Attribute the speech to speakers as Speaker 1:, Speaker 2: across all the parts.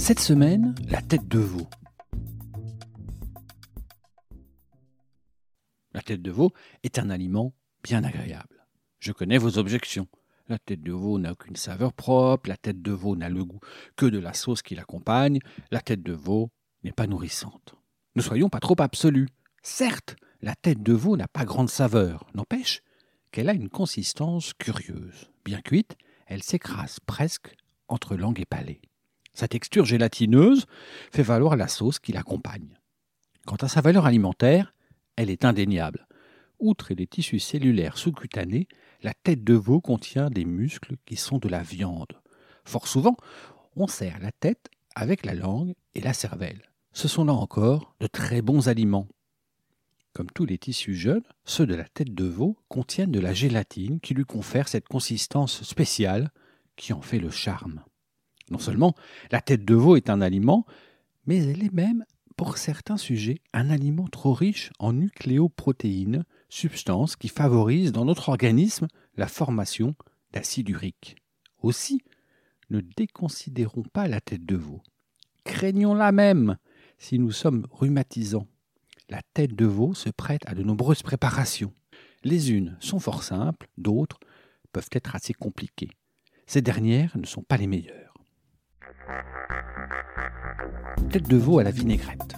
Speaker 1: Cette semaine, la tête de veau. La tête de veau est un aliment bien agréable. Je connais vos objections. La tête de veau n'a aucune saveur propre, la tête de veau n'a le goût que de la sauce qui l'accompagne, la tête de veau n'est pas nourrissante. Ne soyons pas trop absolus. Certes, la tête de veau n'a pas grande saveur, n'empêche qu'elle a une consistance curieuse. Bien cuite, elle s'écrase presque entre langue et palais. Sa texture gélatineuse fait valoir la sauce qui l'accompagne. Quant à sa valeur alimentaire, elle est indéniable. Outre les tissus cellulaires sous-cutanés, la tête de veau contient des muscles qui sont de la viande. Fort souvent, on sert la tête avec la langue et la cervelle. Ce sont là encore de très bons aliments. Comme tous les tissus jeunes, ceux de la tête de veau contiennent de la gélatine qui lui confère cette consistance spéciale qui en fait le charme. Non seulement la tête de veau est un aliment, mais elle est même, pour certains sujets, un aliment trop riche en nucléoprotéines, substances qui favorisent dans notre organisme la formation d'acide urique. Aussi, ne déconsidérons pas la tête de veau. Craignons-la même si nous sommes rhumatisants. La tête de veau se prête à de nombreuses préparations. Les unes sont fort simples, d'autres peuvent être assez compliquées. Ces dernières ne sont pas les meilleures. Tête de veau à la vinaigrette.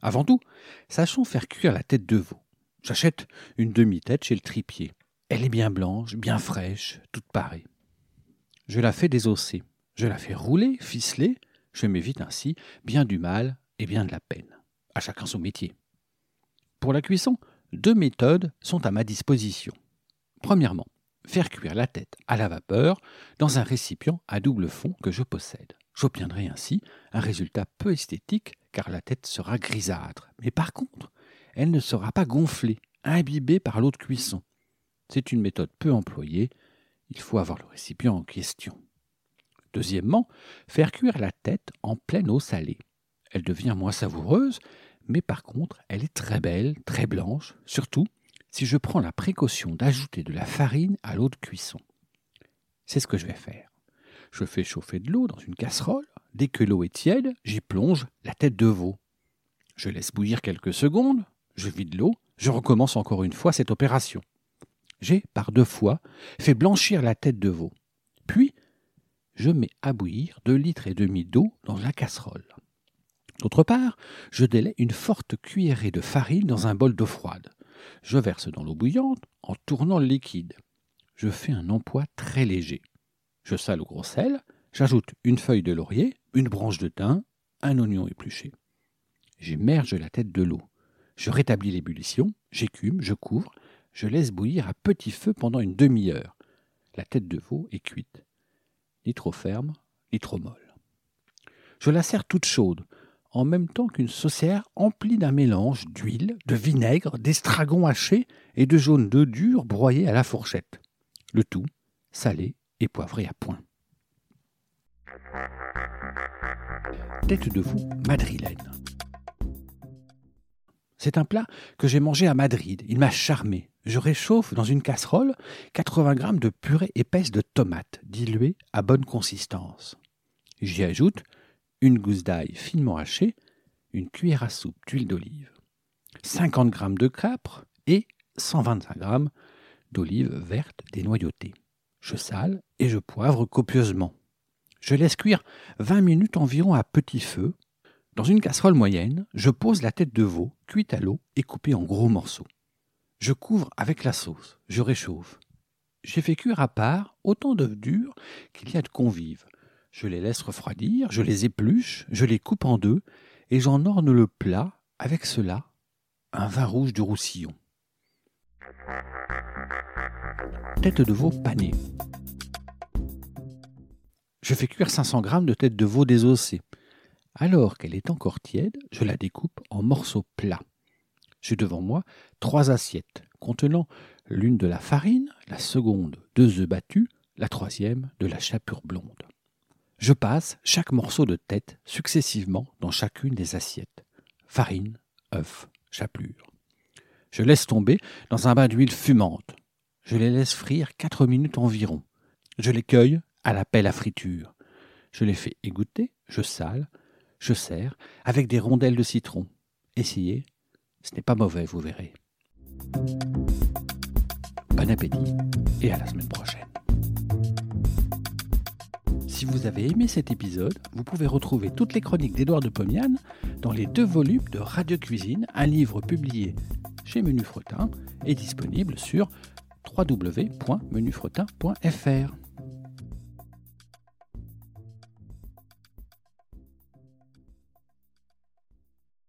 Speaker 1: Avant tout, sachons faire cuire la tête de veau. J'achète une demi-tête chez le tripier. Elle est bien blanche, bien fraîche, toute parée. Je la fais désosser. Je la fais rouler, ficeler. Je m'évite ainsi bien du mal et bien de la peine. À chacun son métier. Pour la cuisson, deux méthodes sont à ma disposition. Premièrement, faire cuire la tête à la vapeur dans un récipient à double fond que je possède. J'obtiendrai ainsi un résultat peu esthétique car la tête sera grisâtre. Mais par contre, elle ne sera pas gonflée, imbibée par l'eau de cuisson. C'est une méthode peu employée, il faut avoir le récipient en question. Deuxièmement, faire cuire la tête en pleine eau salée. Elle devient moins savoureuse, mais par contre, elle est très belle, très blanche, surtout si je prends la précaution d'ajouter de la farine à l'eau de cuisson. C'est ce que je vais faire. Je fais chauffer de l'eau dans une casserole. Dès que l'eau est tiède, j'y plonge la tête de veau. Je laisse bouillir quelques secondes, je vide l'eau, je recommence encore une fois cette opération. J'ai, par deux fois, fait blanchir la tête de veau. Puis, je mets à bouillir deux litres et demi d'eau dans la casserole. D'autre part, je délaie une forte cuillerée de farine dans un bol d'eau froide. Je verse dans l'eau bouillante en tournant le liquide. Je fais un emploi très léger. Je sale au gros sel, j'ajoute une feuille de laurier, une branche de thym, un oignon épluché. J'immerge la tête de l'eau. Je rétablis l'ébullition, j'écume, je couvre, je laisse bouillir à petit feu pendant une demi-heure. La tête de veau est cuite. Ni trop ferme, ni trop molle. Je la sers toute chaude, en même temps qu'une saucière emplie d'un mélange d'huile, de vinaigre, d'estragon haché et de jaune d'œuf dur broyé à la fourchette. Le tout salé et poivré à point. Tête de veau madrilène. C'est un plat que j'ai mangé à Madrid. Il m'a charmé. Je réchauffe dans une casserole 80 g de purée épaisse de tomates diluée à bonne consistance. J'y ajoute une gousse d'ail finement hachée, une cuillère à soupe d'huile d'olive, 50 g de capre et 125 g d'olive verte dénoyautée. Je sale et je poivre copieusement. Je laisse cuire 20 minutes environ à petit feu. Dans une casserole moyenne, je pose la tête de veau cuite à l'eau et coupée en gros morceaux. Je couvre avec la sauce, je réchauffe. J'ai fait cuire à part autant d'œufs durs qu'il y a de convives. Je les laisse refroidir, je les épluche, je les coupe en deux, et j'en orne le plat avec cela, un vin rouge du Roussillon. Tête de veau panée. Je fais cuire 500 g de tête de veau désossée. Alors qu'elle est encore tiède, je la découpe en morceaux plats. J'ai devant moi trois assiettes contenant l'une de la farine, la seconde deux œufs battus, la troisième de la chapure blonde. Je passe chaque morceau de tête successivement dans chacune des assiettes. Farine, œufs, chapelure. Je laisse tomber dans un bain d'huile fumante. Je les laisse frire quatre minutes environ. Je les cueille à la pelle à friture. Je les fais égoutter, je sale, je sers avec des rondelles de citron. Essayez, ce n'est pas mauvais, vous verrez. Bon appétit et à la semaine prochaine. Si vous avez aimé cet épisode, vous pouvez retrouver toutes les chroniques d'Édouard de Pomian dans les deux volumes de Radio Cuisine, un livre publié chez Menu Fretin et disponible sur www.menufretin.fr.